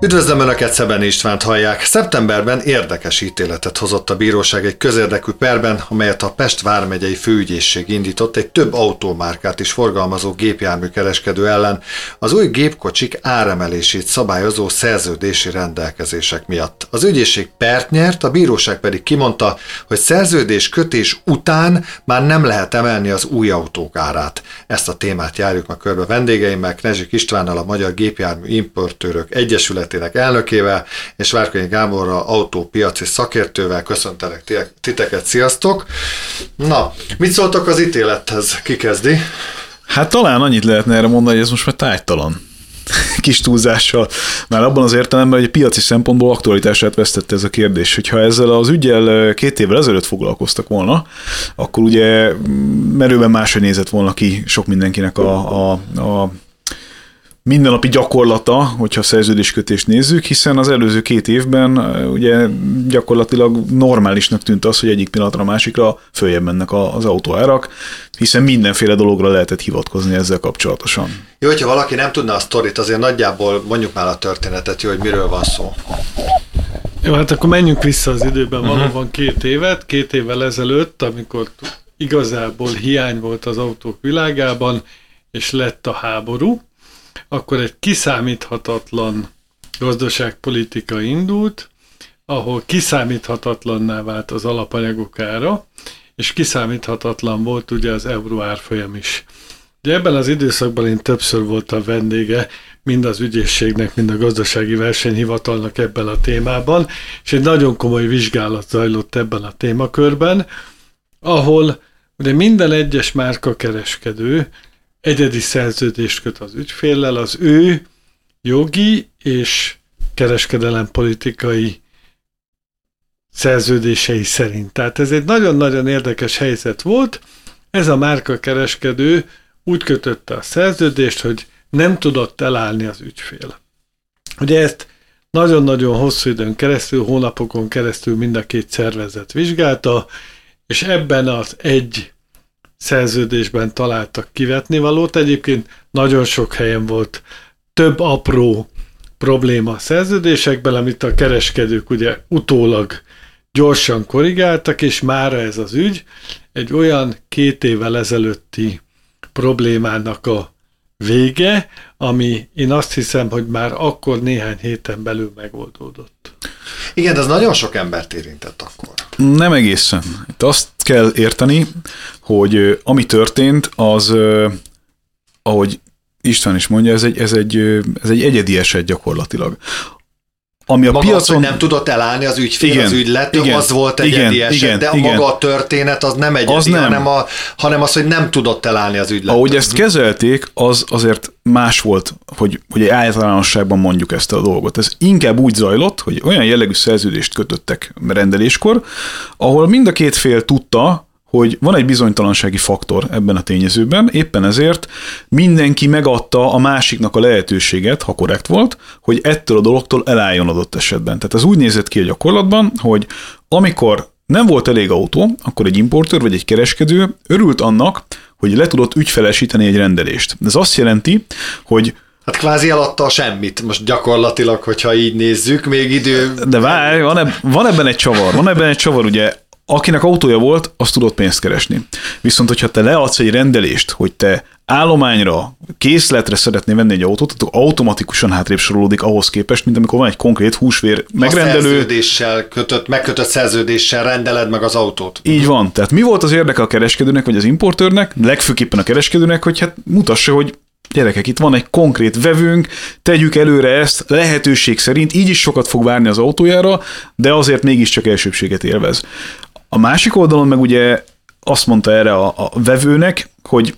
Üdvözlöm Önöket, Szeben Istvánt hallják. Szeptemberben érdekes ítéletet hozott a bíróság egy közérdekű perben, amelyet a Pest vármegyei főügyészség indított egy több autómárkát is forgalmazó gépjárműkereskedő ellen az új gépkocsik áremelését szabályozó szerződési rendelkezések miatt. Az ügyészség pert nyert, a bíróság pedig kimondta, hogy szerződés kötés után már nem lehet emelni az új autók árát. Ezt a témát járjuk ma körbe vendégeimmel, Knezsik Istvánnal, a Magyar Gépjármű Importőrök Egyesület Szövetkezetének elnökével, és Várkonyi Gáborra autópiaci szakértővel köszöntelek titeket, sziasztok! Na, mit szóltok az ítélethez? Ki kezdi? Hát talán annyit lehetne erre mondani, hogy ez most már tájtalan kis túlzással, már abban az értelemben, hogy a piaci szempontból aktualitását vesztette ez a kérdés. Hogyha ezzel az ügyel két évvel ezelőtt foglalkoztak volna, akkor ugye merőben máshogy nézett volna ki sok mindenkinek a, a, a mindennapi gyakorlata, hogyha szerződéskötést nézzük, hiszen az előző két évben ugye gyakorlatilag normálisnak tűnt az, hogy egyik pillanatra a másikra följebb mennek az autóárak, hiszen mindenféle dologra lehetett hivatkozni ezzel kapcsolatosan. Jó, hogyha valaki nem tudna a sztorit, azért nagyjából mondjuk már a történetet, jó, hogy miről van szó. Jó, hát akkor menjünk vissza az időben, uh-huh. valóban két évet, két évvel ezelőtt, amikor igazából hiány volt az autók világában, és lett a háború, akkor egy kiszámíthatatlan gazdaságpolitika indult, ahol kiszámíthatatlanná vált az alapanyagok ára, és kiszámíthatatlan volt ugye az euró árfolyam is. De ebben az időszakban én többször voltam vendége mind az ügyészségnek, mind a gazdasági versenyhivatalnak ebben a témában, és egy nagyon komoly vizsgálat zajlott ebben a témakörben, ahol ugye minden egyes márka kereskedő egyedi szerződést köt az ügyféllel, az ő jogi és kereskedelem politikai szerződései szerint. Tehát ez egy nagyon-nagyon érdekes helyzet volt. Ez a márka kereskedő úgy kötötte a szerződést, hogy nem tudott elállni az ügyfél. Ugye ezt nagyon-nagyon hosszú időn keresztül, hónapokon keresztül mind a két szervezet vizsgálta, és ebben az egy szerződésben találtak kivetni valót. Egyébként nagyon sok helyen volt több apró probléma a szerződésekben, amit a kereskedők ugye utólag gyorsan korrigáltak, és mára ez az ügy egy olyan két évvel ezelőtti problémának a vége, ami én azt hiszem, hogy már akkor néhány héten belül megoldódott. Igen, de az nagyon sok embert érintett akkor. Nem egészen. Itt azt kell érteni, hogy ami történt, az, ahogy István is mondja, ez egy, ez egy, ez egy egyedi eset gyakorlatilag. Ami a maga piacon... az, hogy nem tudott elállni az ügyfél, igen, az ügylet, igen, az volt egy igen, eset, igen, de a igen. maga a történet az nem egyedi, az nem. Hanem, a, hanem az, hogy nem tudott elállni az ügylet. Ahogy ezt kezelték, az azért más volt, hogy, hogy általánosságban mondjuk ezt a dolgot. Ez inkább úgy zajlott, hogy olyan jellegű szerződést kötöttek rendeléskor, ahol mind a két fél tudta, hogy van egy bizonytalansági faktor ebben a tényezőben, éppen ezért mindenki megadta a másiknak a lehetőséget, ha korrekt volt, hogy ettől a dologtól elálljon adott esetben. Tehát ez úgy nézett ki a gyakorlatban, hogy amikor nem volt elég autó, akkor egy importőr vagy egy kereskedő örült annak, hogy le tudott ügyfelesíteni egy rendelést. Ez azt jelenti, hogy Hát kvázi eladta a semmit, most gyakorlatilag, hogyha így nézzük, még idő... De várj, van, eb- van ebben egy csavar, van ebben egy csavar, ugye akinek autója volt, az tudott pénzt keresni. Viszont, hogyha te leadsz egy rendelést, hogy te állományra, készletre szeretné venni egy autót, akkor automatikusan hátrébb sorolódik ahhoz képest, mint amikor van egy konkrét húsvér megrendelő. A szerződéssel kötött, megkötött szerződéssel rendeled meg az autót. Így van. Tehát mi volt az érdeke a kereskedőnek, vagy az importőrnek, legfőképpen a kereskedőnek, hogy hát mutassa, hogy gyerekek, itt van egy konkrét vevőnk, tegyük előre ezt lehetőség szerint, így is sokat fog várni az autójára, de azért mégiscsak elsőbséget élvez. A másik oldalon meg ugye azt mondta erre a, a vevőnek, hogy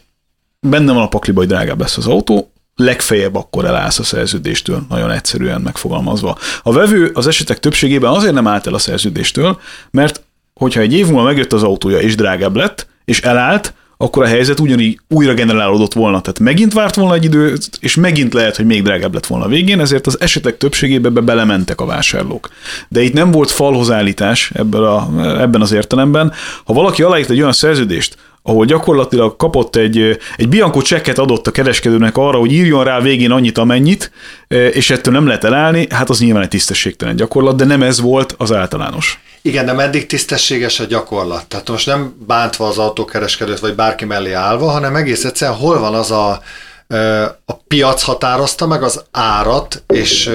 benne van a pakliba, hogy drágább lesz az autó, legfeljebb akkor elállsz a szerződéstől, nagyon egyszerűen megfogalmazva. A vevő az esetek többségében azért nem állt el a szerződéstől, mert hogyha egy év múlva megjött az autója és drágább lett, és elállt, akkor a helyzet ugyanígy újra generálódott volna. Tehát megint várt volna egy időt, és megint lehet, hogy még drágább lett volna a végén, ezért az esetek többségében be belementek a vásárlók. De itt nem volt falhoz állítás ebben, a, ebben az értelemben. Ha valaki aláírt egy olyan szerződést, ahol gyakorlatilag kapott egy, egy Bianco csekket adott a kereskedőnek arra, hogy írjon rá végén annyit, amennyit, és ettől nem lehet elállni, hát az nyilván egy tisztességtelen gyakorlat, de nem ez volt az általános. Igen, de meddig tisztességes a gyakorlat? Tehát most nem bántva az autókereskedőt, vagy bárki mellé állva, hanem egész egyszerűen hol van az a, a piac határozta meg az árat, és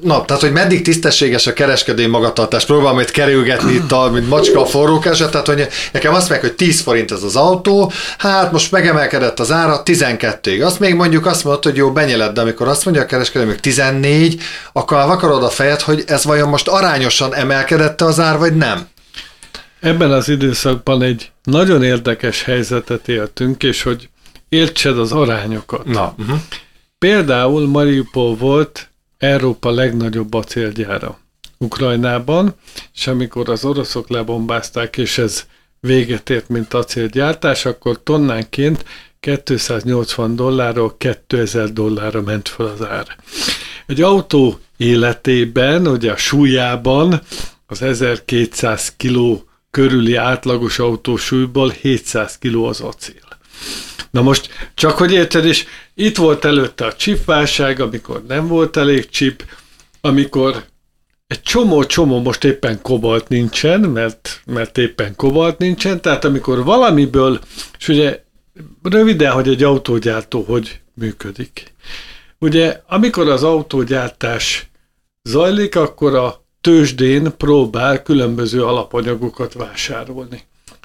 Na, tehát, hogy meddig tisztességes a kereskedői magatartás, próbálom itt kerülgetni itt, a, mint macska a forrókásra, tehát, hogy nekem azt meg, hogy 10 forint ez az autó, hát most megemelkedett az ára 12-ig. Azt még mondjuk azt mondod, hogy jó, benyeled, de amikor azt mondja a kereskedő, hogy 14, akkor vakarod a fejed, hogy ez vajon most arányosan emelkedett az ár, vagy nem? Ebben az időszakban egy nagyon érdekes helyzetet éltünk, és hogy értsed az arányokat. Na. Uh-huh. Például Mariupol volt Európa legnagyobb acélgyára Ukrajnában, és amikor az oroszok lebombázták, és ez véget ért, mint acélgyártás, akkor tonnánként 280 dollárról 2000 dollárra ment fel az ár. Egy autó életében, ugye a súlyában az 1200 kg körüli átlagos autósúlyból 700 kg az acél. Na most, csak hogy érted, és itt volt előtte a csipválság, amikor nem volt elég csip, amikor egy csomó-csomó most éppen kobalt nincsen, mert, mert éppen kobalt nincsen, tehát amikor valamiből, és ugye röviden, hogy egy autógyártó hogy működik. Ugye, amikor az autógyártás zajlik, akkor a tőzsdén próbál különböző alapanyagokat vásárolni.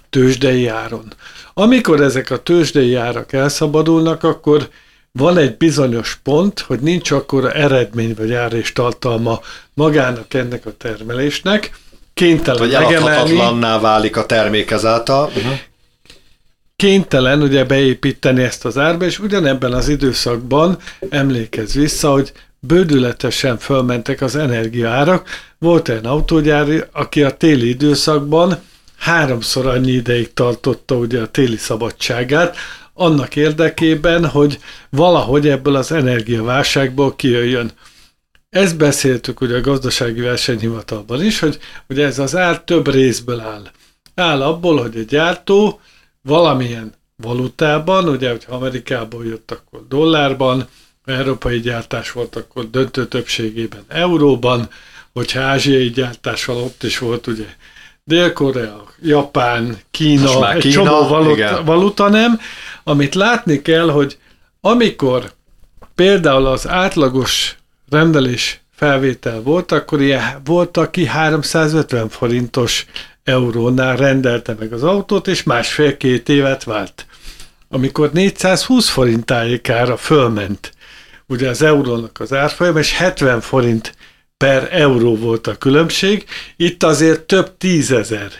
Tőzsdei áron. Amikor ezek a tőzsdei árak elszabadulnak, akkor van egy bizonyos pont, hogy nincs akkor eredmény vagy árés tartalma magának ennek a termelésnek, kénytelen vagy megemelni. válik a termék ezáltal. Uh-huh. Kénytelen ugye beépíteni ezt az árba, és ugyanebben az időszakban emlékez vissza, hogy bődületesen fölmentek az energiaárak. Volt egy autógyár, aki a téli időszakban háromszor annyi ideig tartotta ugye a téli szabadságát, annak érdekében, hogy valahogy ebből az energiaválságból kijöjjön. Ezt beszéltük ugye a gazdasági versenyhivatalban is, hogy ugye ez az ár több részből áll. Áll abból, hogy a gyártó valamilyen valutában, ugye, hogyha Amerikából jött, akkor dollárban, európai gyártás volt, akkor döntő többségében euróban, hogyha ázsiai gyártás van, ott is volt ugye Dél-Korea, Japán, Kína, egy Kína, csomó valuta, valuta nem, amit látni kell, hogy amikor például az átlagos rendelés felvétel volt, akkor ilyen volt, aki 350 forintos eurónál rendelte meg az autót, és másfél-két évet vált. Amikor 420 forint tájékára fölment, ugye az eurónak az árfolyam, és 70 forint per euró volt a különbség, itt azért több tízezer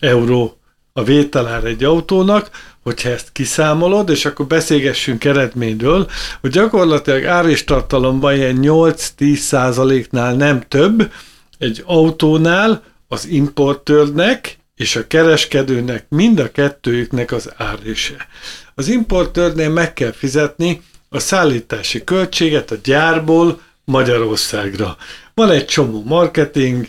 euró a vételár egy autónak, hogyha ezt kiszámolod, és akkor beszélgessünk eredményről, hogy gyakorlatilag ár és tartalomban ilyen 8-10 százaléknál nem több egy autónál az importőrnek és a kereskedőnek mind a kettőjüknek az árése. Az importőrnél meg kell fizetni a szállítási költséget a gyárból Magyarországra. Van egy csomó marketing,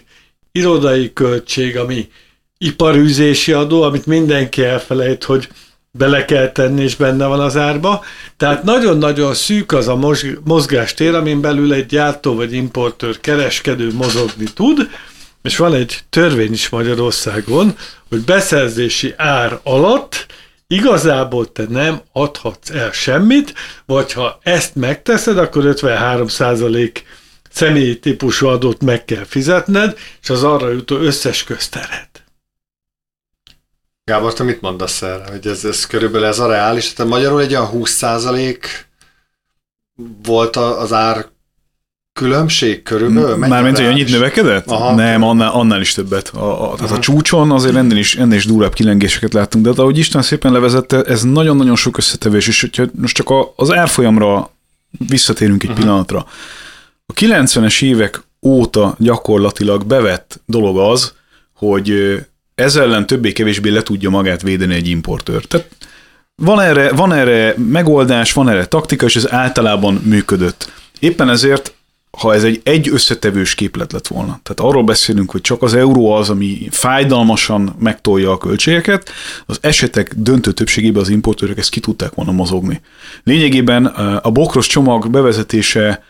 irodai költség, ami iparűzési adó, amit mindenki elfelejt, hogy bele kell tenni, és benne van az árba. Tehát nagyon-nagyon szűk az a mozgástér, amin belül egy gyártó vagy importőr kereskedő mozogni tud, és van egy törvény is Magyarországon, hogy beszerzési ár alatt igazából te nem adhatsz el semmit, vagy ha ezt megteszed, akkor 53 személyi típusú adót meg kell fizetned, és az arra jutó összes közteret. Gábor, te mit mondasz erre? Hogy ez, ez körülbelül ez a reális? Tehát magyarul egy olyan 20 volt az ár különbség körülbelül? Mármint, hogy annyit növekedett? Aha. Nem, annál, annál is többet. A, a, tehát a csúcson azért ennél is, ennél is durvább kilengéseket láttunk, de hát ahogy Isten szépen levezette, ez nagyon-nagyon sok összetevés, és hogyha most csak a, az árfolyamra visszatérünk egy uh-huh. pillanatra. A 90-es évek óta gyakorlatilag bevett dolog az, hogy ez ellen többé-kevésbé le tudja magát védeni egy importőr. Tehát van erre, van erre megoldás, van erre taktika, és ez általában működött. Éppen ezért ha ez egy egy összetevős képlet lett volna, tehát arról beszélünk, hogy csak az euró az, ami fájdalmasan megtolja a költségeket, az esetek döntő többségében az importőrök ezt ki tudták volna mozogni. Lényegében a bokros csomag bevezetése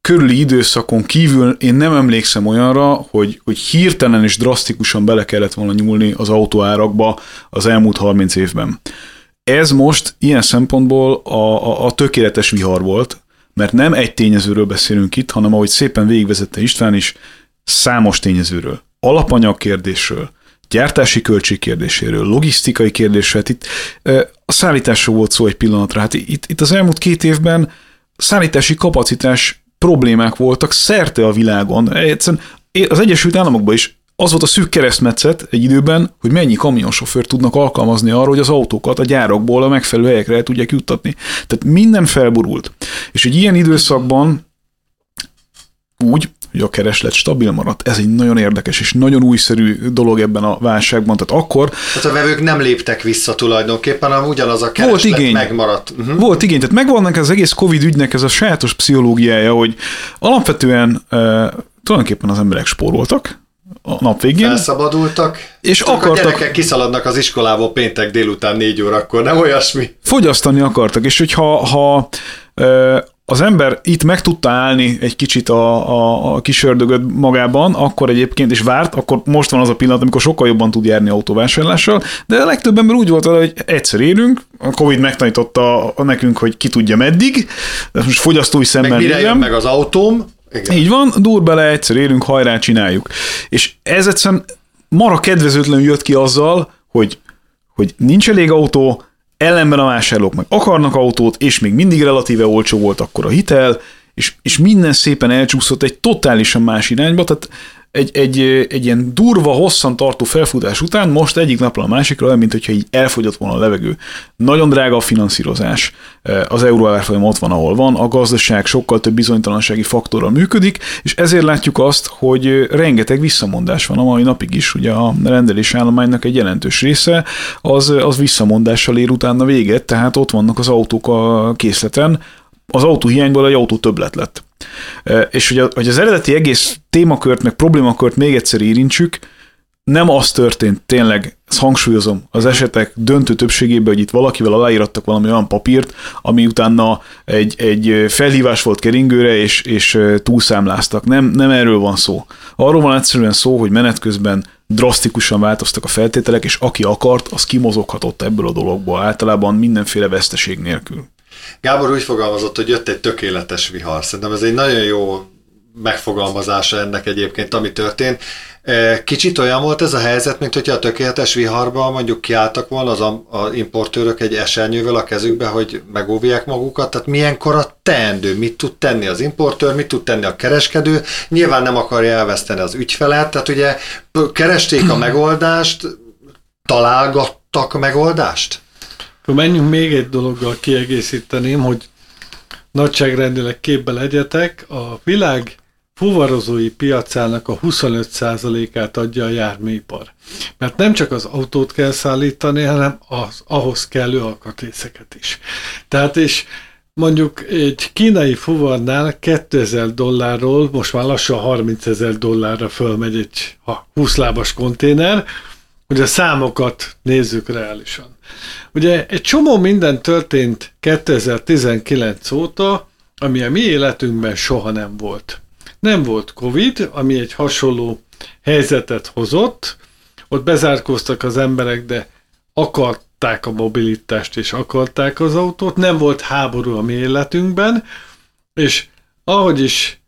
körüli időszakon kívül én nem emlékszem olyanra, hogy, hogy hirtelen és drasztikusan bele kellett volna nyúlni az autóárakba az elmúlt 30 évben. Ez most ilyen szempontból a, a, a tökéletes vihar volt, mert nem egy tényezőről beszélünk itt, hanem ahogy szépen végigvezette István is, számos tényezőről. Alapanyag kérdésről, gyártási költség kérdéséről, logisztikai kérdésről. Hát itt a szállításról volt szó egy pillanatra. Hát itt, itt az elmúlt két évben szállítási kapacitás problémák voltak szerte a világon. Egyszerűen az Egyesült Államokban is az volt a szűk keresztmetszet egy időben, hogy mennyi kamionsofőr tudnak alkalmazni arra, hogy az autókat a gyárakból a megfelelő helyekre el tudják juttatni. Tehát minden felburult. És egy ilyen időszakban úgy, hogy a kereslet stabil maradt. Ez egy nagyon érdekes és nagyon újszerű dolog ebben a válságban. Tehát akkor... Tehát a vevők nem léptek vissza tulajdonképpen, hanem ugyanaz a kereslet volt igény. megmaradt. Uh-huh. Volt igény, tehát megvannak az egész Covid ügynek ez a sajátos pszichológiája, hogy alapvetően uh, tulajdonképpen az emberek spóroltak, a nap végén. Felszabadultak, és akartak... A gyerekek kiszaladnak az iskolából péntek délután négy órakor, nem olyasmi? Fogyasztani akartak, és hogyha ha, az ember itt meg tudta állni egy kicsit a, a, a kis ördögöt magában, akkor egyébként is várt, akkor most van az a pillanat, amikor sokkal jobban tud járni autóvásárlással, de a legtöbb ember úgy volt hogy egyszer érünk, a Covid megtanította nekünk, hogy ki tudja meddig, most fogyasztói szemmel meg mire meg az autóm, igen. Így van, dur bele, egyszer élünk, hajrá, csináljuk. És ez egyszerűen mara kedvezőtlenül jött ki azzal, hogy, hogy nincs elég autó, ellenben a vásárlók meg akarnak autót, és még mindig relatíve olcsó volt akkor a hitel, és, és minden szépen elcsúszott egy totálisan más irányba, tehát egy, egy, egy ilyen durva, hosszan tartó felfutás után most egyik napra a másikra olyan, mint hogyha így elfogyott volna a levegő. Nagyon drága a finanszírozás, az euró árfolyam ott van, ahol van, a gazdaság sokkal több bizonytalansági faktorral működik, és ezért látjuk azt, hogy rengeteg visszamondás van a mai napig is. Ugye a rendelés állománynak egy jelentős része az, az visszamondással ér utána véget, tehát ott vannak az autók a készleten, az autóhiányból egy autó többlet lett. És hogy, a, hogy az eredeti egész témakört, meg problémakört még egyszer érintsük, nem az történt, tényleg, ezt hangsúlyozom, az esetek döntő többségében, hogy itt valakivel aláírattak valami olyan papírt, ami utána egy, egy felhívás volt keringőre, és, és túlszámláztak. Nem, nem erről van szó. Arról van egyszerűen szó, hogy menet közben drasztikusan változtak a feltételek, és aki akart, az kimozoghatott ebből a dologból, általában mindenféle veszteség nélkül. Gábor úgy fogalmazott, hogy jött egy tökéletes vihar. Szerintem ez egy nagyon jó megfogalmazása ennek egyébként, ami történt. E, kicsit olyan volt ez a helyzet, mint hogyha a tökéletes viharban mondjuk kiálltak volna az, az importőrök egy esernyővel a kezükbe, hogy megóvják magukat, tehát milyenkor a teendő, mit tud tenni az importőr, mit tud tenni a kereskedő, nyilván nem akarja elveszteni az ügyfelet, tehát ugye keresték a megoldást, találgattak megoldást? Akkor menjünk még egy dologgal kiegészíteném, hogy nagyságrendileg képbe legyetek. A világ fuvarozói piacának a 25%-át adja a járműipar. Mert nem csak az autót kell szállítani, hanem az ahhoz kellő alkatrészeket is. Tehát és mondjuk egy kínai fuvarnál 2000 dollárról most már lassan 30 ezer dollárra fölmegy egy 20 lábas konténer, hogy a számokat nézzük reálisan. Ugye egy csomó minden történt 2019 óta, ami a mi életünkben soha nem volt. Nem volt Covid, ami egy hasonló helyzetet hozott, ott bezárkóztak az emberek, de akarták a mobilitást és akarták az autót, nem volt háború a mi életünkben, és ahogy is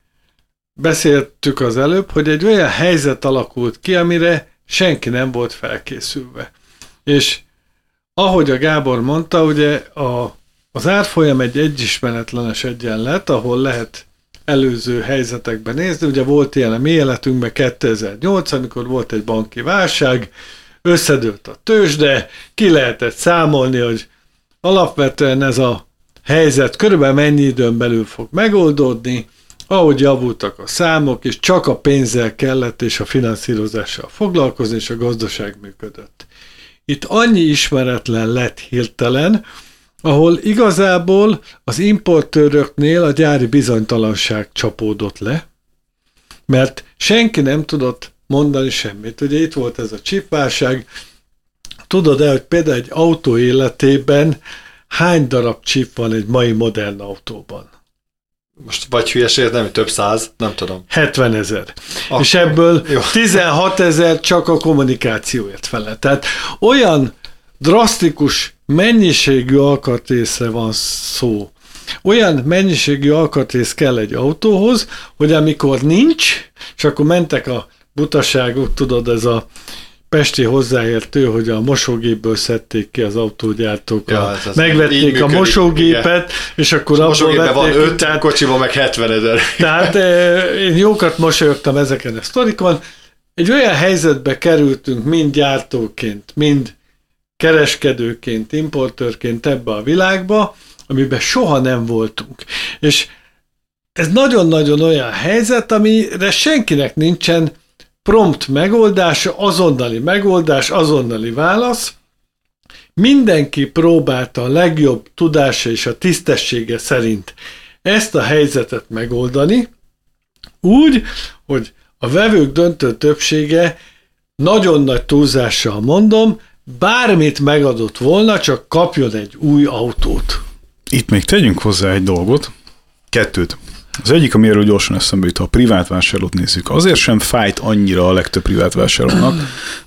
beszéltük az előbb, hogy egy olyan helyzet alakult ki, amire senki nem volt felkészülve. És ahogy a Gábor mondta, ugye a, az árfolyam egy egyismeretlenes egyenlet, ahol lehet előző helyzetekben nézni. Ugye volt ilyen a mi életünkben 2008, amikor volt egy banki válság, összedőlt a tőzsde, ki lehetett számolni, hogy alapvetően ez a helyzet körülbelül mennyi időn belül fog megoldódni, ahogy javultak a számok, és csak a pénzzel kellett és a finanszírozással foglalkozni, és a gazdaság működött. Itt annyi ismeretlen lett hirtelen, ahol igazából az importőröknél a gyári bizonytalanság csapódott le, mert senki nem tudott mondani semmit. Ugye itt volt ez a csipválság, tudod-e, hogy például egy autó életében hány darab csip van egy mai modern autóban? Most vagy hülyeség, nem több száz, nem tudom. 70 ezer. És ebből jó. 16 ezer csak a kommunikációért fele. Tehát olyan drasztikus mennyiségű alkatrészre van szó, olyan mennyiségű alkatrész kell egy autóhoz, hogy amikor nincs, és akkor mentek a butaságok, tudod, ez a Pesti hozzáértő, hogy a mosógépből szedték ki az autógyártók, ja, a, megvették a működik, mosógépet, igen. és akkor a abból vették. van 5, tehát, kocsiban meg 70 ezer. Tehát én jókat mosolyogtam ezeken a sztorikon. Egy olyan helyzetbe kerültünk mind gyártóként, mind kereskedőként, importőrként ebbe a világba, amiben soha nem voltunk. És ez nagyon-nagyon olyan helyzet, amire senkinek nincsen prompt megoldása, azonnali megoldás, azonnali válasz. Mindenki próbálta a legjobb tudása és a tisztessége szerint ezt a helyzetet megoldani, úgy, hogy a vevők döntő többsége nagyon nagy túlzással mondom, bármit megadott volna, csak kapjon egy új autót. Itt még tegyünk hozzá egy dolgot, kettőt. Az egyik, amiről gyorsan eszembe jut, ha a privát vásárlót nézzük, azért sem fájt annyira a legtöbb privát vásárlónak,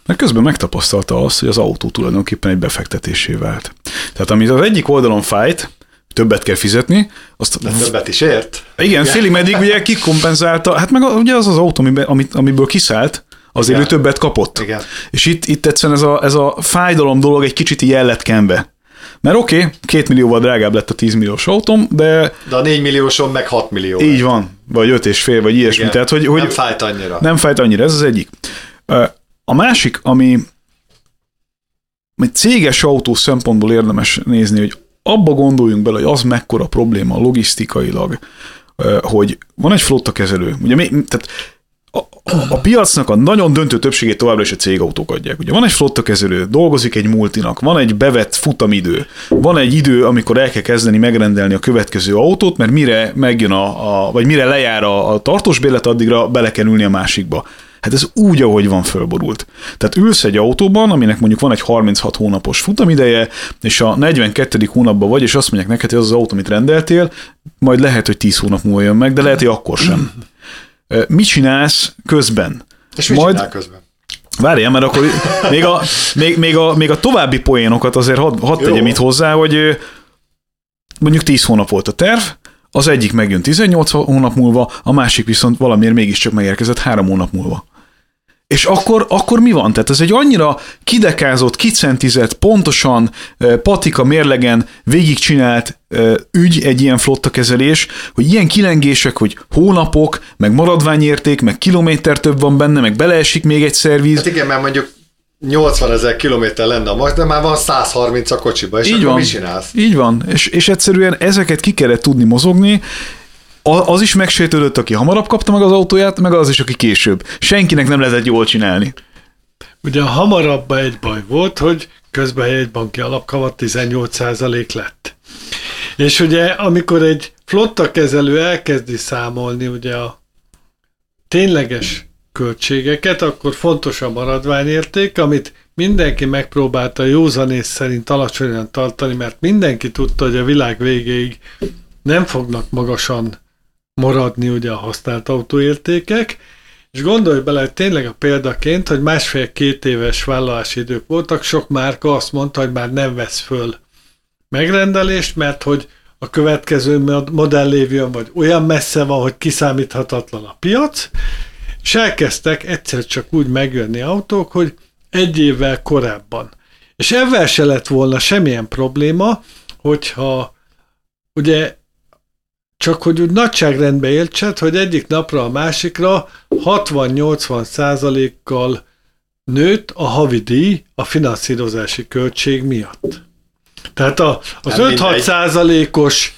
mert közben megtapasztalta azt, hogy az autó tulajdonképpen egy befektetésé vált. Tehát amit az egyik oldalon fájt, többet kell fizetni. Azt, De többet is ért. Igen, félig meddig ugye kikompenzálta, hát meg ugye az az autó, amit, amiből kiszállt, azért Igen. ő többet kapott. Igen. És itt, itt egyszerűen ez a, ez a fájdalom dolog egy kicsit így el lett kenve. Mert oké, okay, két millióval drágább lett a 10 milliós autóm, de... De a 4 millióson meg 6 millió. Így lett. van, vagy 5 és fél, vagy ilyesmi. Tehát, hogy, hogy nem fájt annyira. Nem fájt annyira, ez az egyik. A másik, ami egy céges autó szempontból érdemes nézni, hogy abba gondoljunk bele, hogy az mekkora probléma logisztikailag, hogy van egy flotta kezelő, ugye tehát a, piacnak a nagyon döntő többségét továbbra is a cégautók adják. Ugye van egy flotta kezelő, dolgozik egy multinak, van egy bevett futamidő, van egy idő, amikor el kell kezdeni megrendelni a következő autót, mert mire megjön a, a vagy mire lejár a, a tartós bérlet, addigra bele kell ülni a másikba. Hát ez úgy, ahogy van fölborult. Tehát ülsz egy autóban, aminek mondjuk van egy 36 hónapos futamideje, és a 42. hónapban vagy, és azt mondják neked, hogy az az autó, amit rendeltél, majd lehet, hogy 10 hónap múlva jön meg, de lehet, hogy akkor sem. Mit csinálsz közben? És mit Majd... csinál közben? Várjál, mert akkor még a, még, még, a, még a további poénokat azért hadd had tegyem itt hozzá, hogy mondjuk 10 hónap volt a terv, az egyik megjön 18 hónap múlva, a másik viszont valamiért mégiscsak megérkezett 3 hónap múlva. És akkor, akkor mi van? Tehát ez egy annyira kidekázott, kicentizett, pontosan patika mérlegen végigcsinált ügy, egy ilyen flotta kezelés, hogy ilyen kilengések, hogy hónapok, meg maradványérték, meg kilométer több van benne, meg beleesik még egy szervíz. Hát igen, mert mondjuk 80 ezer kilométer lenne a de már van 130 a kocsiba, és így akkor van, mit csinálsz? Így van, és, és egyszerűen ezeket ki kellett tudni mozogni, az is megsértődött, aki hamarabb kapta meg az autóját, meg az is, aki később. Senkinek nem lehetett jól csinálni. Ugye hamarabb egy baj volt, hogy közben egy banki alapkavat 18% lett. És ugye amikor egy flotta kezelő elkezdi számolni ugye a tényleges költségeket, akkor fontos a maradványérték, amit mindenki megpróbálta józanész szerint alacsonyan tartani, mert mindenki tudta, hogy a világ végéig nem fognak magasan maradni ugye a használt autóértékek, és gondolj bele, hogy tényleg a példaként, hogy másfél-két éves vállalási idők voltak, sok márka azt mondta, hogy már nem vesz föl megrendelést, mert hogy a következő modell lévjön, vagy olyan messze van, hogy kiszámíthatatlan a piac, és elkezdtek egyszer csak úgy megjönni autók, hogy egy évvel korábban. És ebben se lett volna semmilyen probléma, hogyha ugye csak hogy úgy nagyságrendbe értsed, hogy egyik napra a másikra 60-80 százalékkal nőtt a havi díj a finanszírozási költség miatt. Tehát a, az 5-6 százalékos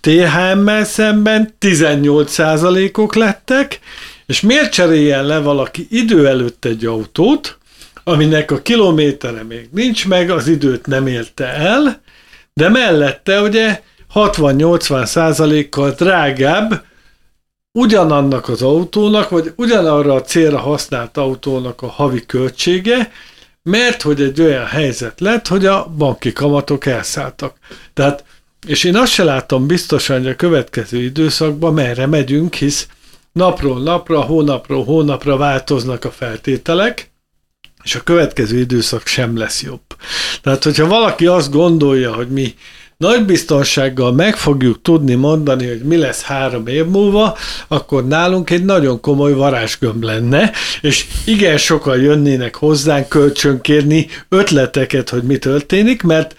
THM-mel szemben 18 százalékok lettek, és miért cseréljen le valaki idő előtt egy autót, aminek a kilométere még nincs meg, az időt nem érte el, de mellette ugye 60-80 százalékkal drágább ugyanannak az autónak, vagy ugyanarra a célra használt autónak a havi költsége, mert hogy egy olyan helyzet lett, hogy a banki kamatok elszálltak. Tehát, és én azt se látom biztosan, hogy a következő időszakban merre megyünk, hisz napról napra, hónapról hónapra változnak a feltételek, és a következő időszak sem lesz jobb. Tehát, hogyha valaki azt gondolja, hogy mi nagy biztonsággal meg fogjuk tudni mondani, hogy mi lesz három év múlva, akkor nálunk egy nagyon komoly varázsgömb lenne, és igen sokan jönnének hozzánk kölcsönkérni ötleteket, hogy mi történik, mert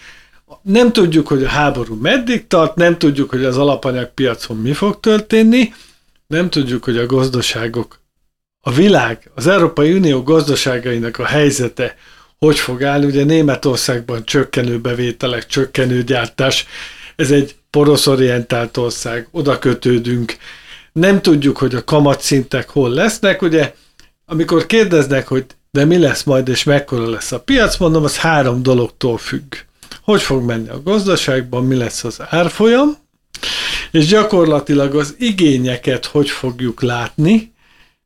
nem tudjuk, hogy a háború meddig tart, nem tudjuk, hogy az alapanyagpiacon mi fog történni, nem tudjuk, hogy a gazdaságok, a világ, az Európai Unió gazdaságainak a helyzete hogy fog állni. Ugye Németországban csökkenő bevételek, csökkenő gyártás, ez egy poroszorientált ország, oda kötődünk. Nem tudjuk, hogy a kamatszintek hol lesznek, ugye amikor kérdeznek, hogy de mi lesz majd, és mekkora lesz a piac, mondom, az három dologtól függ. Hogy fog menni a gazdaságban, mi lesz az árfolyam, és gyakorlatilag az igényeket hogy fogjuk látni,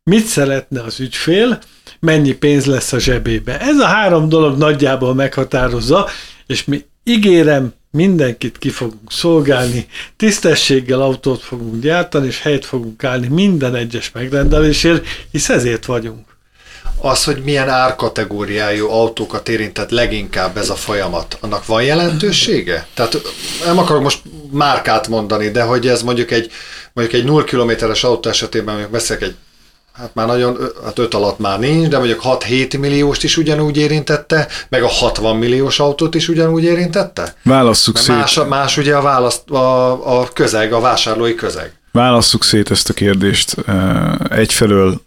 mit szeretne az ügyfél, mennyi pénz lesz a zsebébe. Ez a három dolog nagyjából meghatározza, és mi ígérem, mindenkit ki fogunk szolgálni, tisztességgel autót fogunk gyártani, és helyet fogunk állni minden egyes megrendelésért, hisz ezért vagyunk. Az, hogy milyen árkategóriájú autókat érintett leginkább ez a folyamat, annak van jelentősége? Tehát nem akarok most márkát mondani, de hogy ez mondjuk egy, mondjuk egy 0 kilométeres autó esetében mondjuk beszélek egy hát már nagyon, hát 5 alatt már nincs, de mondjuk 6-7 millióst is ugyanúgy érintette, meg a 60 milliós autót is ugyanúgy érintette? Válasszuk szét. Más, más ugye a, választ, a, a közeg, a vásárlói közeg. Válasszuk szét ezt a kérdést. Egyfelől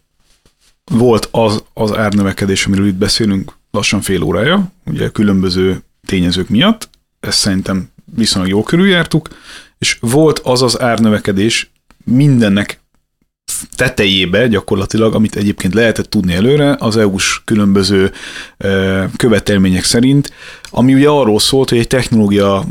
volt az, az árnövekedés, amiről itt beszélünk lassan fél órája, ugye különböző tényezők miatt, ezt szerintem viszonylag jól körüljártuk, és volt az az árnövekedés mindennek tetejébe gyakorlatilag, amit egyébként lehetett tudni előre, az EU-s különböző követelmények szerint, ami ugye arról szólt, hogy egy technológia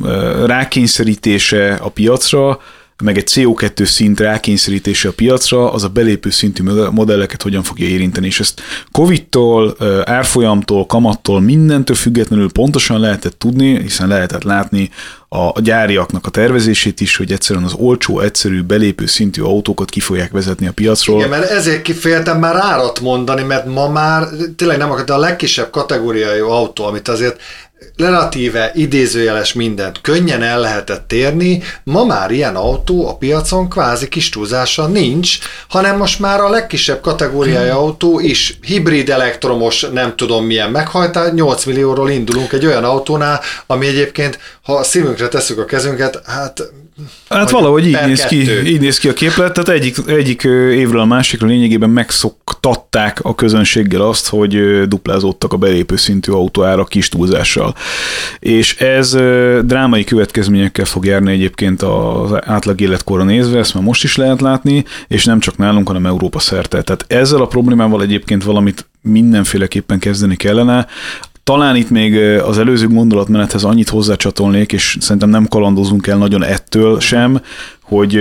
rákényszerítése a piacra, meg egy CO2 szint rákényszerítése a piacra, az a belépő szintű modelleket hogyan fogja érinteni, és ezt Covid-tól, árfolyamtól, kamattól, mindentől függetlenül pontosan lehetett tudni, hiszen lehetett látni a gyáriaknak a tervezését is, hogy egyszerűen az olcsó, egyszerű, belépő szintű autókat ki fogják vezetni a piacról. Igen, mert ezért kiféltem már árat mondani, mert ma már tényleg nem akar, de a legkisebb kategóriájú autó, amit azért relatíve idézőjeles mindent könnyen el lehetett térni, ma már ilyen autó a piacon kvázi kis túlzása nincs, hanem most már a legkisebb kategóriája hmm. autó is hibrid elektromos, nem tudom milyen meghajtás, 8 millióról indulunk egy olyan autónál, ami egyébként, ha a szívünkre tesszük a kezünket, hát Hát valahogy így néz, ki, így néz ki a képlet, tehát egyik, egyik évről a másikra lényegében megszoktatták a közönséggel azt, hogy duplázódtak a belépő szintű autóára kis túlzással. És ez drámai következményekkel fog járni egyébként az átlag életkorra nézve, ezt már most is lehet látni, és nem csak nálunk, hanem Európa szerte. Tehát ezzel a problémával egyébként valamit mindenféleképpen kezdeni kellene. Talán itt még az előző gondolatmenethez annyit hozzácsatolnék, és szerintem nem kalandozunk el nagyon ettől sem, hogy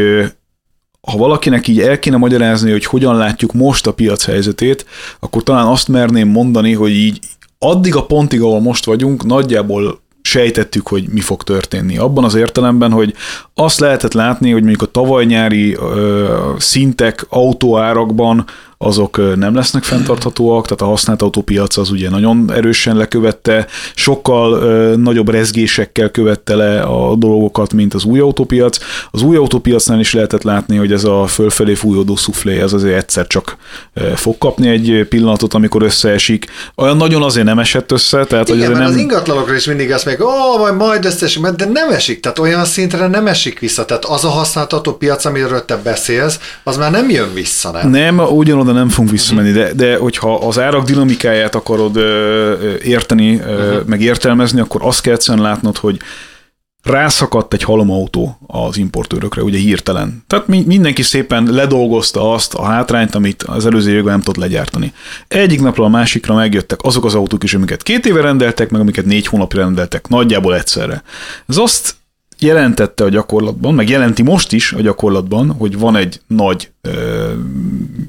ha valakinek így el kéne magyarázni, hogy hogyan látjuk most a piac helyzetét, akkor talán azt merném mondani, hogy így addig a pontig, ahol most vagyunk, nagyjából sejtettük, hogy mi fog történni. Abban az értelemben, hogy azt lehetett látni, hogy mondjuk a tavaly nyári ö, szintek autóárakban azok nem lesznek fenntarthatóak, tehát a használt autópiac az ugye nagyon erősen lekövette, sokkal nagyobb rezgésekkel követte le a dolgokat, mint az új autópiac. Az új autópiacnál is lehetett látni, hogy ez a fölfelé fújódó szuflé, ez azért egyszer csak fog kapni egy pillanatot, amikor összeesik. Olyan nagyon azért nem esett össze, tehát Igen, hogy nem... az ingatlanokra is mindig azt mondják, ó, majd, majd összeesik, de nem esik, tehát olyan szintre nem esik vissza, tehát az a használható piac, amiről te beszélsz, az már nem jön vissza, nem? Nem, ugyanoda nem fogunk visszamenni, de, de hogyha az árak dinamikáját akarod ö, érteni, ö, uh-huh. meg értelmezni, akkor azt kell egyszerűen látnod, hogy rászakadt egy halomautó az importőrökre, ugye hirtelen. Tehát mindenki szépen ledolgozta azt a hátrányt, amit az előző években nem tudott legyártani. Egyik napról a másikra megjöttek azok az autók is, amiket két éve rendeltek, meg amiket négy hónapra rendeltek, nagyjából egyszerre. Ez azt jelentette a gyakorlatban, meg jelenti most is a gyakorlatban, hogy van egy nagy ö,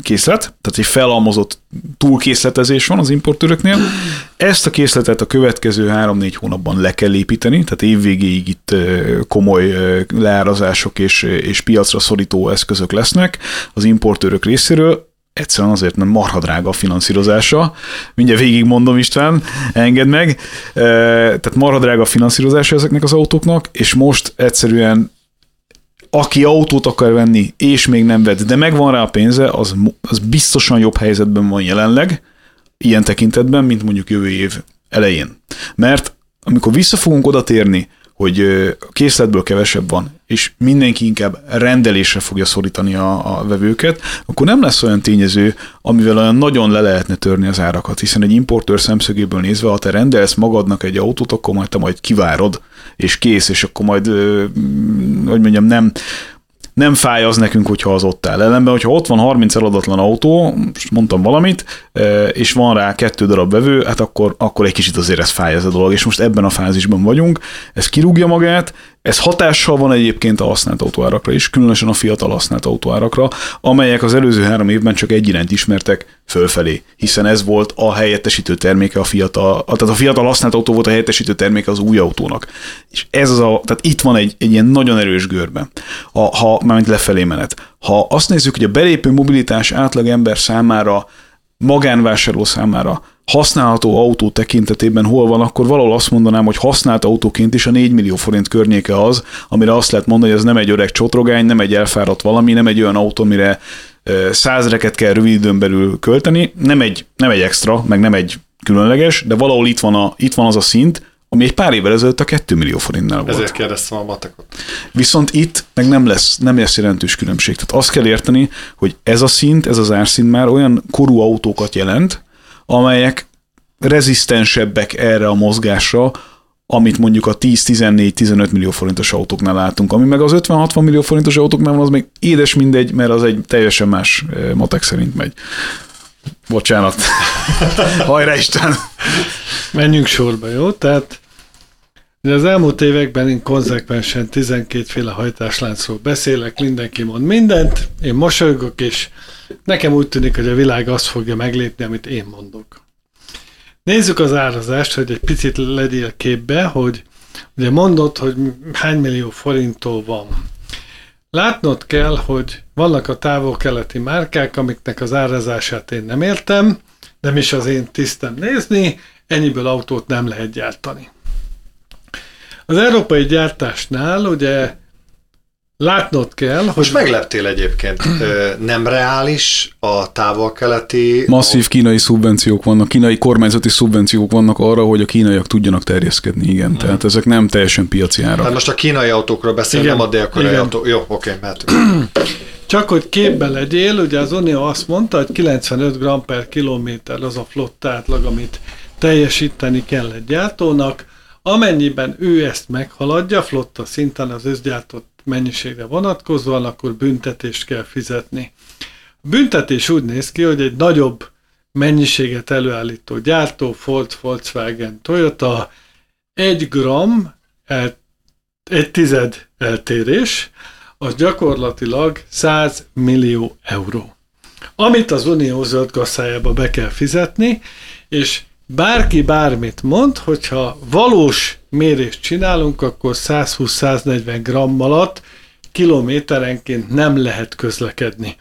készlet, tehát egy felalmozott túlkészletezés van az importőröknél. Ezt a készletet a következő 3-4 hónapban le kell építeni, tehát évvégéig itt komoly ö, leárazások és, és piacra szorító eszközök lesznek az importőrök részéről egyszerűen azért nem marha drága a finanszírozása. Mindjárt végigmondom István, engedd meg. Tehát marha drága a finanszírozása ezeknek az autóknak, és most egyszerűen aki autót akar venni, és még nem vett, de megvan rá a pénze, az, az biztosan jobb helyzetben van jelenleg, ilyen tekintetben, mint mondjuk jövő év elején. Mert amikor vissza fogunk oda térni hogy készletből kevesebb van, és mindenki inkább rendelésre fogja szorítani a, a vevőket, akkor nem lesz olyan tényező, amivel olyan nagyon le lehetne törni az árakat, hiszen egy importőr szemszögéből nézve, ha te rendelsz magadnak egy autót, akkor majd te majd kivárod, és kész, és akkor majd, hogy mondjam, nem, nem fáj az nekünk, hogyha az ott áll. Ellenben, hogyha ott van 30 eladatlan autó, most mondtam valamit, e, és van rá kettő darab vevő, hát akkor, akkor egy kicsit azért ez fáj ez a dolog, és most ebben a fázisban vagyunk, ez kirúgja magát, ez hatással van egyébként a használt autóárakra is, különösen a fiatal használt autóárakra, amelyek az előző három évben csak egy irányt ismertek fölfelé, hiszen ez volt a helyettesítő terméke a fiatal, tehát a fiatal használt autó volt a helyettesítő terméke az új autónak. És ez az a, tehát itt van egy, egy ilyen nagyon erős görbe, ha, ha mármint lefelé menet. Ha azt nézzük, hogy a belépő mobilitás átlag ember számára, magánvásárló számára használható autó tekintetében hol van, akkor valahol azt mondanám, hogy használt autóként is a 4 millió forint környéke az, amire azt lehet mondani, hogy ez nem egy öreg csotrogány, nem egy elfáradt valami, nem egy olyan autó, amire százreket kell rövid időn belül költeni, nem egy, nem egy extra, meg nem egy különleges, de valahol itt van, a, itt van az a szint, ami egy pár évvel ezelőtt a 2 millió forintnál volt. Ezért kérdeztem a matekot. Viszont itt meg nem lesz, nem lesz jelentős különbség. Tehát azt kell érteni, hogy ez a szint, ez az árszint már olyan korú autókat jelent, amelyek rezisztensebbek erre a mozgásra, amit mondjuk a 10-14-15 millió forintos autóknál látunk, ami meg az 50-60 millió forintos autóknál van, az még édes mindegy, mert az egy teljesen más eh, matek szerint megy. Bocsánat. Hajrá Isten! Menjünk sorba, jó? Tehát de az elmúlt években én konzekvensen 12 féle hajtásláncról beszélek, mindenki mond mindent, én mosolygok, és nekem úgy tűnik, hogy a világ azt fogja meglépni, amit én mondok. Nézzük az árazást, hogy egy picit legyél képbe, hogy ugye mondod, hogy hány millió forinttól van. Látnod kell, hogy vannak a távol-keleti márkák, amiknek az árazását én nem értem, nem is az én tisztem nézni, ennyiből autót nem lehet gyártani. Az európai gyártásnál ugye látnod kell, hogy... Most megleptél egyébként. Nem reális a távol-keleti... Masszív kínai szubvenciók vannak, kínai kormányzati szubvenciók vannak arra, hogy a kínaiak tudjanak terjeszkedni, igen. Hmm. Tehát ezek nem teljesen piaci árak. Tehát most a kínai autókról beszél, igen, nem a dél-koreai autó. Jó, oké, mert... Csak hogy képbe legyél, ugye az Unió azt mondta, hogy 95 g per kilométer az a flotta átlag, amit teljesíteni kell egy gyártónak, Amennyiben ő ezt meghaladja, flotta szinten az összgyártott mennyiségre vonatkozóan, akkor büntetést kell fizetni. A büntetés úgy néz ki, hogy egy nagyobb mennyiséget előállító gyártó, Ford, Volkswagen, Toyota, egy gram, el, egy tized eltérés, az gyakorlatilag 100 millió euró. Amit az Unió zöld be kell fizetni, és bárki bármit mond, hogyha valós mérést csinálunk, akkor 120-140 gramm alatt kilométerenként nem lehet közlekedni.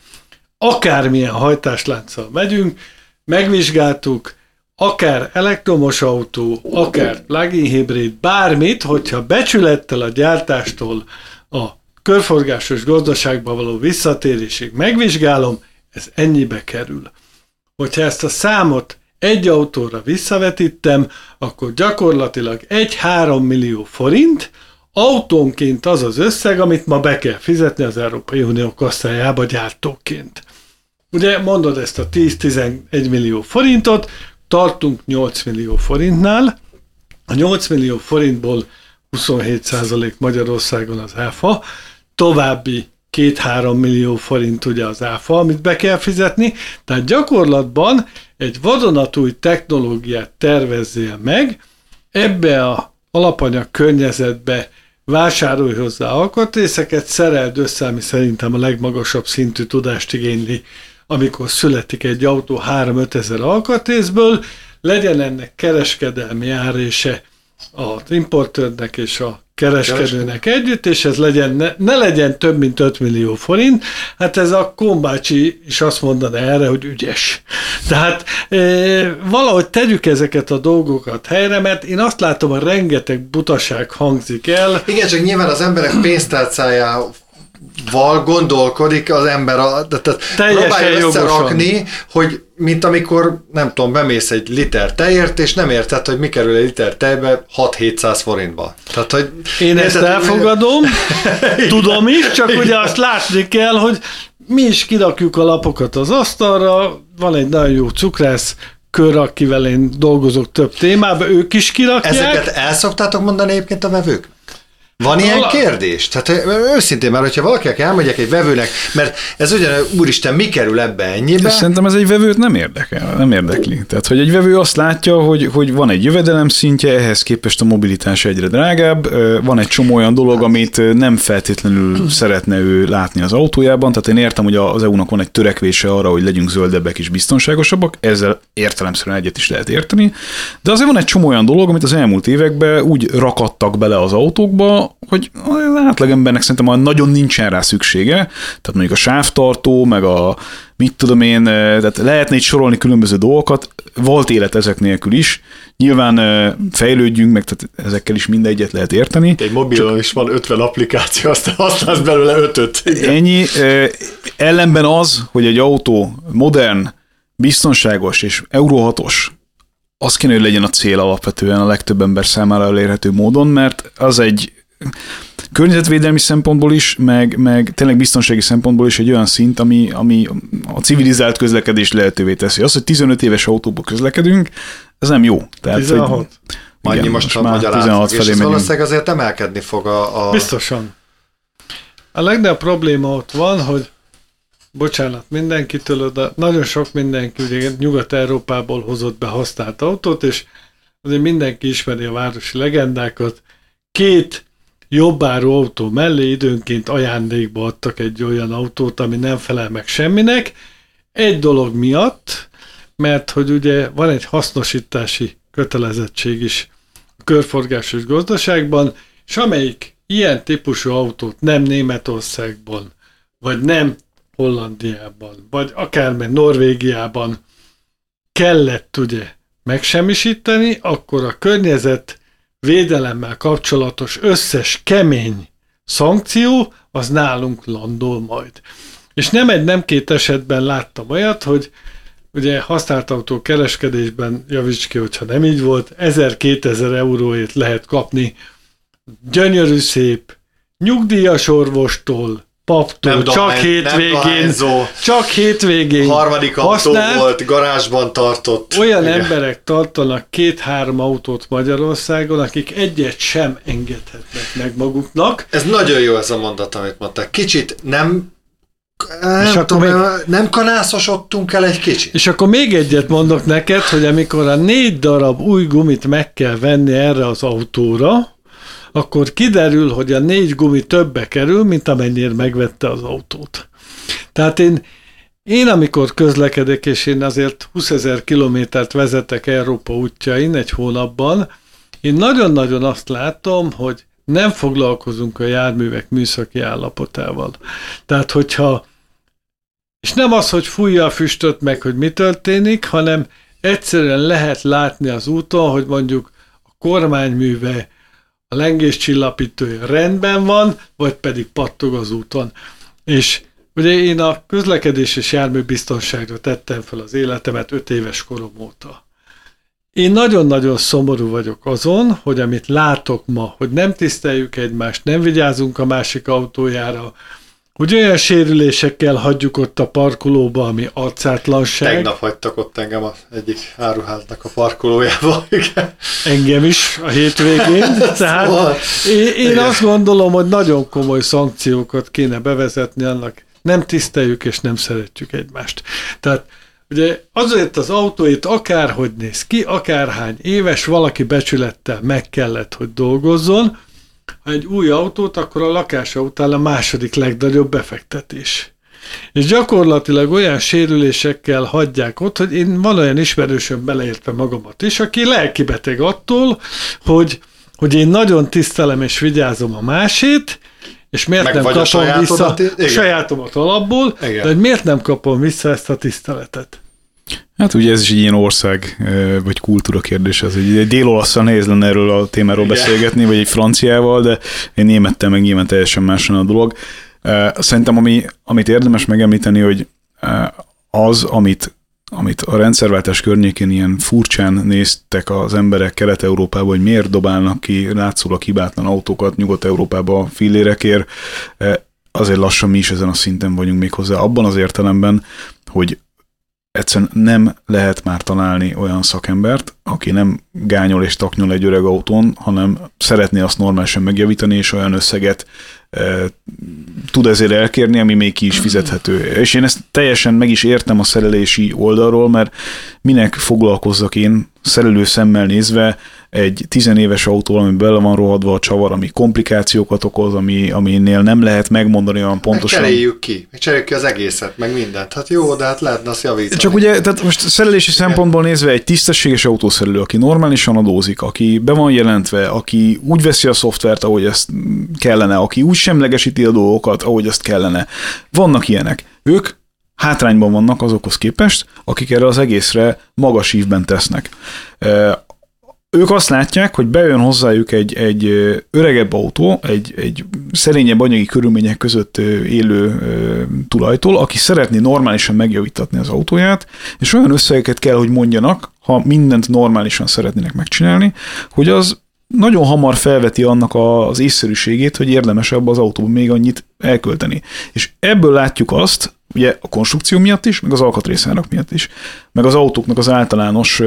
Akármilyen hajtáslánccal megyünk, megvizsgáltuk, akár elektromos autó, akár plug-in hibrid, bármit, hogyha becsülettel a gyártástól a körforgásos gazdaságba való visszatérésig megvizsgálom, ez ennyibe kerül. Hogyha ezt a számot egy autóra visszavetítem, akkor gyakorlatilag egy 3 millió forint, autónként az az összeg, amit ma be kell fizetni az Európai Unió kasszájába gyártóként. Ugye mondod ezt a 10-11 millió forintot, tartunk 8 millió forintnál, a 8 millió forintból 27% Magyarországon az áfa, további 2-3 millió forint ugye az áfa, amit be kell fizetni, tehát gyakorlatban egy vadonatúj technológiát tervezzél meg, ebbe a alapanyag környezetbe vásárolj hozzá alkatrészeket, szereld össze, ami szerintem a legmagasabb szintű tudást igényli, amikor születik egy autó 3-5 ezer alkatrészből, legyen ennek kereskedelmi árése az importőrnek és a kereskedőnek együtt, és ez legyen, ne, ne legyen több, mint 5 millió forint, hát ez a kombácsi is azt mondaná erre, hogy ügyes. Tehát e, valahogy tegyük ezeket a dolgokat helyre, mert én azt látom, hogy rengeteg butaság hangzik el. Igen, csak nyilván az emberek pénztárcájá val gondolkodik az ember, a, tehát próbálja összerakni, jogosan. hogy mint amikor, nem tudom, bemész egy liter tejért, és nem érted, hogy mi kerül egy liter tejbe 6-700 forintba. Tehát, hogy Én ezt érted, elfogadom, tudom is, csak ugye azt látni kell, hogy mi is kirakjuk a lapokat az asztalra, van egy nagyon jó cukrász, kör, akivel én dolgozok több témában, ők is kirakják. Ezeket el szoktátok mondani egyébként a vevők? Van ilyen kérdés? Tehát őszintén már, hogyha valakinek elmegyek egy vevőnek, mert ez ugyan, úristen, mi kerül ebbe ennyibe? Szerintem ez egy vevőt nem érdekel, nem érdekli. Tehát, hogy egy vevő azt látja, hogy, hogy van egy jövedelem szintje, ehhez képest a mobilitás egyre drágább, van egy csomó olyan dolog, amit nem feltétlenül szeretne ő látni az autójában, tehát én értem, hogy az EU-nak van egy törekvése arra, hogy legyünk zöldebbek és biztonságosabbak, ezzel értelemszerűen egyet is lehet érteni, de azért van egy csomó olyan dolog, amit az elmúlt években úgy rakadtak bele az autókba, hogy az átlagembernek szerintem nagyon nincsen rá szüksége, tehát mondjuk a sávtartó, meg a mit tudom én, eh, tehát lehetne itt sorolni különböző dolgokat, volt élet ezek nélkül is, nyilván eh, fejlődjünk, meg tehát ezekkel is mindegyet lehet érteni. Egy mobilon Csak is van 50 applikáció, aztán használsz belőle 5 Ennyi. Eh, ellenben az, hogy egy autó modern, biztonságos és Euro 6-os, az kéne, hogy legyen a cél alapvetően a legtöbb ember számára elérhető módon, mert az egy környezetvédelmi szempontból is, meg, meg tényleg biztonsági szempontból is egy olyan szint, ami, ami a civilizált közlekedés lehetővé teszi. Az, hogy 15 éves autóból közlekedünk, ez nem jó. Tehát, 16. Hogy, Annyi igen, most, most a magyar 16 felé és valószínűleg azért emelkedni fog a, a... Biztosan. A legnagyobb probléma ott van, hogy bocsánat mindenkitől, de nagyon sok mindenki ugye Nyugat-Európából hozott be használt autót, és azért mindenki ismeri a városi legendákat. Két jobbáru autó mellé időnként ajándékba adtak egy olyan autót, ami nem felel meg semminek. Egy dolog miatt, mert hogy ugye van egy hasznosítási kötelezettség is a körforgásos gazdaságban, és amelyik ilyen típusú autót nem Németországban, vagy nem Hollandiában, vagy akármely Norvégiában kellett ugye megsemmisíteni, akkor a környezet védelemmel kapcsolatos összes kemény szankció, az nálunk landol majd. És nem egy, nem két esetben láttam olyat, hogy ugye használt autó kereskedésben, javíts ki, hogyha nem így volt, 1000-2000 euróért lehet kapni gyönyörű szép nyugdíjas orvostól, paptól, nem csak dohány, hétvégén, nem csak hétvégén harmadik autó volt, garázsban tartott. Olyan Igen. emberek tartanak két-három autót Magyarországon, akik egyet sem engedhetnek meg maguknak. Ez nagyon jó ez a mondat, amit mondták. Kicsit nem nem, és tudom, még... nem kanászosodtunk el egy kicsit. És akkor még egyet mondok neked, hogy amikor a négy darab új gumit meg kell venni erre az autóra, akkor kiderül, hogy a négy gumi többe kerül, mint amennyire megvette az autót. Tehát én, én amikor közlekedek, és én azért 20 ezer kilométert vezetek Európa útjain egy hónapban, én nagyon-nagyon azt látom, hogy nem foglalkozunk a járművek műszaki állapotával. Tehát, hogyha, és nem az, hogy fújja a füstöt meg, hogy mi történik, hanem egyszerűen lehet látni az úton, hogy mondjuk a kormányműve a lengés csillapítója rendben van, vagy pedig pattog az úton. És ugye én a közlekedés és járműbiztonságra tettem fel az életemet öt éves korom óta. Én nagyon-nagyon szomorú vagyok azon, hogy amit látok ma, hogy nem tiszteljük egymást, nem vigyázunk a másik autójára, hogy olyan sérülésekkel hagyjuk ott a parkolóba, ami arcátlanság. Tegnap hagytak ott engem az egyik áruháznak a parkolójába. Igen. Engem is a hétvégén. Tehát szóval, én, én azt gondolom, hogy nagyon komoly szankciókat kéne bevezetni annak. Nem tiszteljük és nem szeretjük egymást. Tehát Ugye azért az autóit akárhogy néz ki, akárhány éves, valaki becsülettel meg kellett, hogy dolgozzon, ha egy új autót, akkor a lakása után a második legnagyobb befektetés. És gyakorlatilag olyan sérülésekkel hagyják ott, hogy én van olyan ismerősöm beleértve magamat is, aki lelkibeteg attól, hogy, hogy én nagyon tisztelem és vigyázom a másét, és miért Meg nem vagy a kapom vissza a sajátomat alapból, Igen. de hogy miért nem kapom vissza ezt a tiszteletet? Hát ugye ez is egy ilyen ország vagy kultúra kérdés, az egy, egy dél nehéz lenne erről a témáról Igen. beszélgetni, vagy egy franciával, de egy némettel meg nyilván teljesen más lenne a dolog. Szerintem ami, amit érdemes megemlíteni, hogy az, amit amit a rendszerváltás környékén ilyen furcsán néztek az emberek Kelet-Európában, hogy miért dobálnak ki látszólag hibátlan autókat Nyugat-Európába fillérekért, azért lassan mi is ezen a szinten vagyunk még hozzá. Abban az értelemben, hogy egyszerűen nem lehet már találni olyan szakembert, aki nem gányol és taknyol egy öreg autón, hanem szeretné azt normálisan megjavítani, és olyan összeget e, tud ezért elkérni, ami még ki is fizethető. És én ezt teljesen meg is értem a szerelési oldalról, mert minek foglalkozzak én szerelő szemmel nézve egy tizenéves autó, ami bele van rohadva a csavar, ami komplikációkat okoz, ami, aminél nem lehet megmondani olyan Pontosan. pontosan. Cseréljük ki. Meg Cseréljük ki az egészet, meg mindent. Hát jó, de hát lehetne azt javítani. Csak ugye, tehát most szerelési szempontból nézve egy tisztességes autószerelő, aki normálisan adózik, aki be van jelentve, aki úgy veszi a szoftvert, ahogy ezt kellene, aki úgy semlegesíti a dolgokat, ahogy ezt kellene. Vannak ilyenek. Ők hátrányban vannak azokhoz képest, akik erre az egészre magas ívben tesznek. Ők azt látják, hogy bejön hozzájuk egy, egy öregebb autó, egy, egy szerényebb anyagi körülmények között élő tulajtól, aki szeretné normálisan megjavítatni az autóját, és olyan összegeket kell, hogy mondjanak, ha mindent normálisan szeretnének megcsinálni, hogy az nagyon hamar felveti annak az észszerűségét, hogy érdemesebb az autóban még annyit elkölteni. És ebből látjuk azt, ugye a konstrukció miatt is, meg az alkatrészárak miatt is, meg az autóknak az általános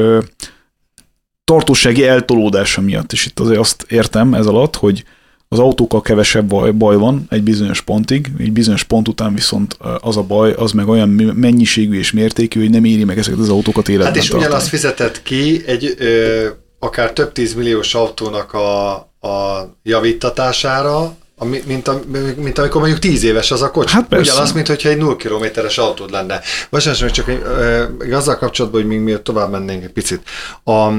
tartósági eltolódása miatt is. Itt azért azt értem ez alatt, hogy az autókkal kevesebb baj, baj van egy bizonyos pontig, egy bizonyos pont után viszont az a baj, az meg olyan mennyiségű és mértékű, hogy nem éri meg ezeket az autókat életben Hát és tartani. ugyanazt fizetett ki egy ö, akár több tízmilliós autónak a, a javítatására, ami, mint, a, mint amikor mondjuk 10 éves az a kocsi. Hát persze. Ugyanaz, mint hogyha egy 0 kilométeres autód lenne. Csak, csak ö, azzal kapcsolatban, hogy még miért tovább mennénk egy picit. A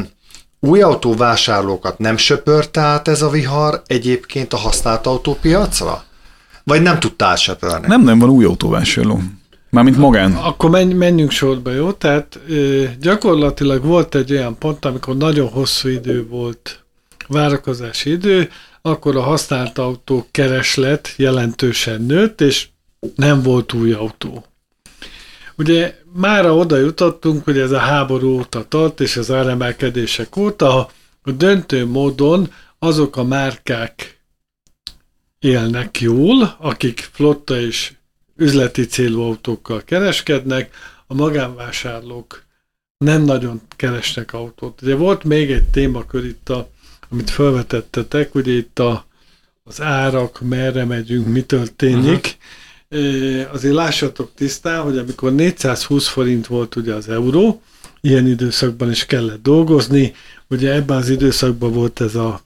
új autóvásárlókat nem söpört át ez a vihar egyébként a használt autópiacra? Vagy nem tudta átsöpörni? Nem, nem van új autóvásárló. Mármint magán. Akkor menj, menjünk sorba, jó? Tehát ö, gyakorlatilag volt egy olyan pont, amikor nagyon hosszú idő volt várakozási idő, akkor a használt autó kereslet jelentősen nőtt, és nem volt új autó. Ugye mára oda jutottunk, hogy ez a háború óta tart, és az áremelkedések óta, hogy döntő módon azok a márkák élnek jól, akik flotta és üzleti célú autókkal kereskednek, a magánvásárlók nem nagyon keresnek autót. Ugye volt még egy témakör itt, a, amit felvetettetek, ugye itt a, az árak, merre megyünk, mi történik. Uh-huh. Azért lássatok tisztán, hogy amikor 420 forint volt ugye az euró, ilyen időszakban is kellett dolgozni, ugye ebben az időszakban volt ez a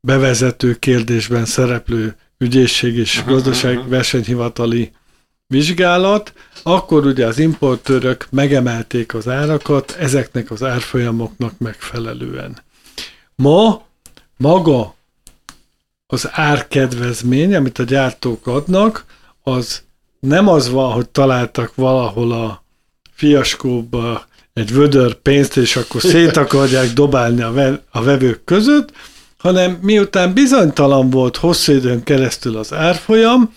bevezető kérdésben szereplő ügyészség és aha. versenyhivatali vizsgálat, akkor ugye az importőrök megemelték az árakat ezeknek az árfolyamoknak megfelelően. Ma maga az árkedvezmény, amit a gyártók adnak, az nem az van, hogy találtak valahol a fiaskóba egy vödör pénzt, és akkor szét akarják dobálni a, ve- a vevők között, hanem miután bizonytalan volt hosszú időn keresztül az árfolyam,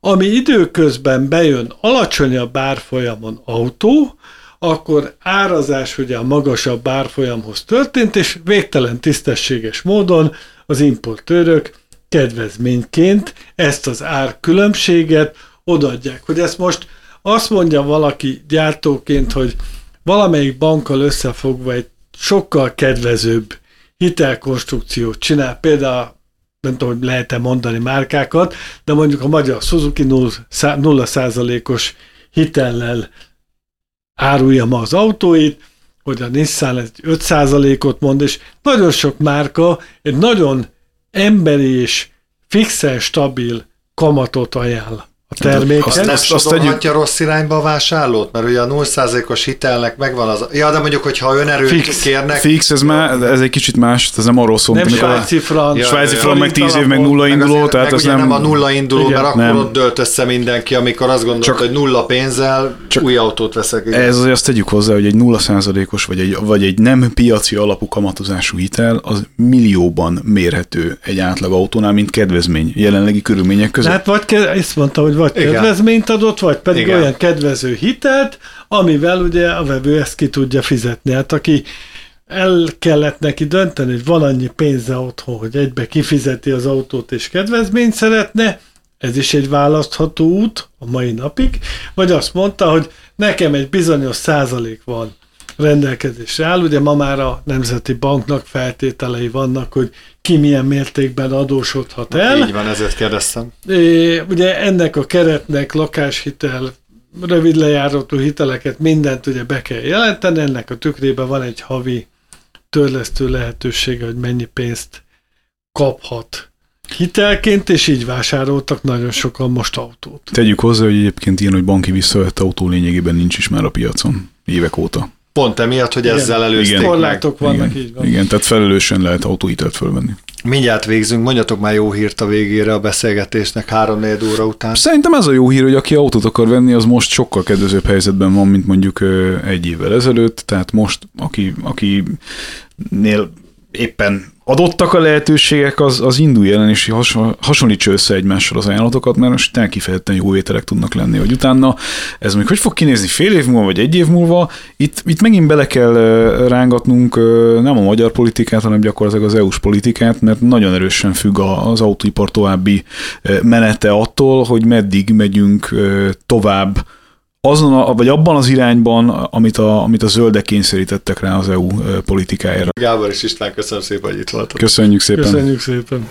ami időközben bejön alacsonyabb árfolyamon autó, akkor árazás ugye a magasabb árfolyamhoz történt, és végtelen tisztességes módon az importőrök kedvezményként ezt az árkülönbséget odaadják. Hogy ezt most azt mondja valaki gyártóként, hogy valamelyik bankkal összefogva egy sokkal kedvezőbb hitelkonstrukciót csinál, például nem tudom, hogy lehet-e mondani márkákat, de mondjuk a magyar Suzuki 0%-os hitellel árulja ma az autóit, hogy a Nissan egy 5%-ot mond, és nagyon sok márka egy nagyon emberi és fixen stabil kamatot ajánl a terméket. Azt nem azt, azt tegyük... rossz irányba a vásárlót, mert ugye a 0%-os hitelnek megvan az... Ja, de mondjuk, hogyha önerőt Fix. kérnek... Fix, ez már, ez egy kicsit más, ez nem arról szól, nem svájci frank. Ja, svájci frank, meg 10 év, meg nulla induló, meg azért, tehát meg ez nem... nem a nulla induló, igen, mert akkor nem. ott dölt össze mindenki, amikor azt gondolta, csak, hogy nulla pénzzel csak új autót veszek. Igen. Ez azért azt tegyük hozzá, hogy egy 0%-os, vagy egy, vagy egy nem piaci alapú kamatozású hitel, az millióban mérhető egy átlag autónál, mint kedvezmény jelenlegi körülmények között. Hát vagy, ezt mondta, hogy vagy kedvezmény, kedvezményt adott, vagy pedig Igen. olyan kedvező hitelt, amivel ugye a vevő ezt ki tudja fizetni. Hát aki el kellett neki dönteni, hogy van annyi pénze otthon, hogy egybe kifizeti az autót és kedvezményt szeretne, ez is egy választható út a mai napig, vagy azt mondta, hogy nekem egy bizonyos százalék van rendelkezésre áll. Ugye ma már a Nemzeti Banknak feltételei vannak, hogy ki milyen mértékben adósodhat el. Így van, ezért kérdeztem. É, ugye ennek a keretnek lakáshitel, rövid lejáratú hiteleket, mindent ugye be kell jelenteni, ennek a tükrében van egy havi törlesztő lehetősége, hogy mennyi pénzt kaphat hitelként, és így vásároltak nagyon sokan most autót. Tegyük hozzá, hogy egyébként ilyen, hogy banki visszavett autó lényegében nincs is már a piacon évek óta. Pont emiatt, hogy igen. ezzel előzték igen. Korlátok vannak, igen. így van. Igen, tehát felelősen lehet autóhitelt fölvenni. Mindjárt végzünk, mondjatok már jó hírt a végére a beszélgetésnek három óra után. Szerintem ez a jó hír, hogy aki autót akar venni, az most sokkal kedvezőbb helyzetben van, mint mondjuk egy évvel ezelőtt, tehát most aki, akinél éppen adottak a lehetőségek, az, az indulj ellen, és hasonlítsa össze egymással az ajánlatokat, mert most tényleg kifejezetten jó ételek tudnak lenni, hogy utána. Ez még hogy fog kinézni fél év múlva, vagy egy év múlva, itt, itt megint bele kell rángatnunk nem a magyar politikát, hanem gyakorlatilag az EU-s politikát, mert nagyon erősen függ az autóipar további menete attól, hogy meddig megyünk tovább azon a, vagy abban az irányban, amit a, amit a zöldek kényszerítettek rá az EU politikájára. Gábor és István, köszönöm szépen, hogy itt voltatok. Köszönjük szépen. Köszönjük szépen.